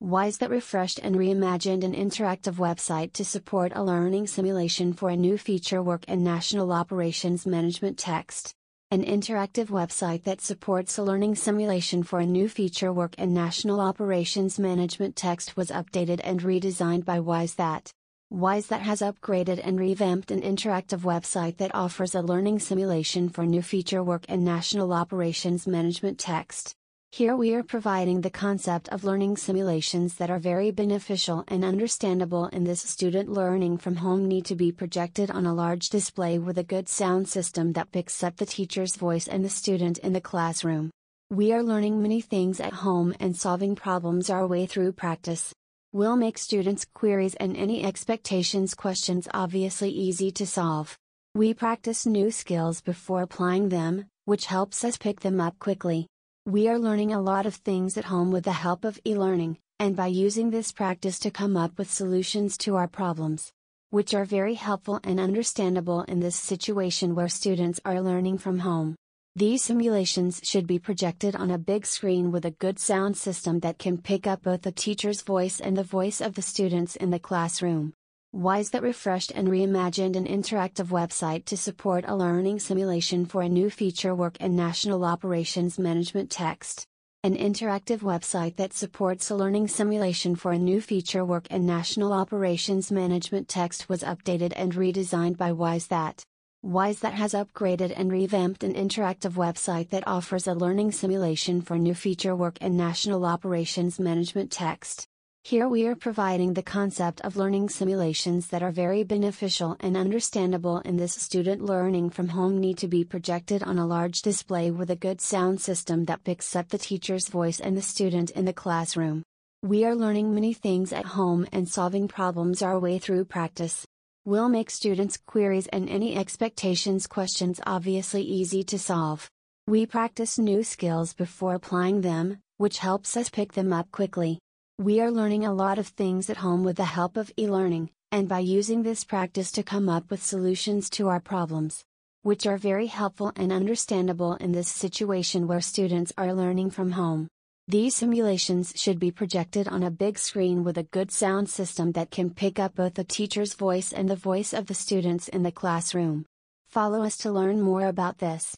WISE-THAT refreshed and reimagined an interactive website to support a learning simulation for a new feature work and National Operations Management text. An interactive website that supports a learning simulation for a new feature work and National Operations Management text was updated and redesigned by WISE-THAT. WISE-THAT has upgraded and revamped an interactive website that offers a learning simulation for new feature work and National Operations Management text. Here we are providing the concept of learning simulations that are very beneficial and understandable in this student learning from home need to be projected on a large display with a good sound system that picks up the teacher's voice and the student in the classroom. We are learning many things at home and solving problems our way through practice. We'll make students' queries and any expectations questions obviously easy to solve. We practice new skills before applying them, which helps us pick them up quickly. We are learning a lot of things at home with the help of e learning, and by using this practice to come up with solutions to our problems, which are very helpful and understandable in this situation where students are learning from home. These simulations should be projected on a big screen with a good sound system that can pick up both the teacher's voice and the voice of the students in the classroom. WISE-THAT refreshed and reimagined an interactive website to support a learning simulation for a new feature work and National Operations Management text. An interactive website that supports a learning simulation for a new feature work and National Operations Management text was updated and redesigned by WISE-THAT. WISE-THAT has upgraded and revamped an interactive website that offers a learning simulation for new feature work and National Operations Management text. Here we are providing the concept of learning simulations that are very beneficial and understandable in this student learning from home need to be projected on a large display with a good sound system that picks up the teacher's voice and the student in the classroom. We are learning many things at home and solving problems our way through practice. We'll make students' queries and any expectations questions obviously easy to solve. We practice new skills before applying them, which helps us pick them up quickly. We are learning a lot of things at home with the help of e learning, and by using this practice to come up with solutions to our problems, which are very helpful and understandable in this situation where students are learning from home. These simulations should be projected on a big screen with a good sound system that can pick up both the teacher's voice and the voice of the students in the classroom. Follow us to learn more about this.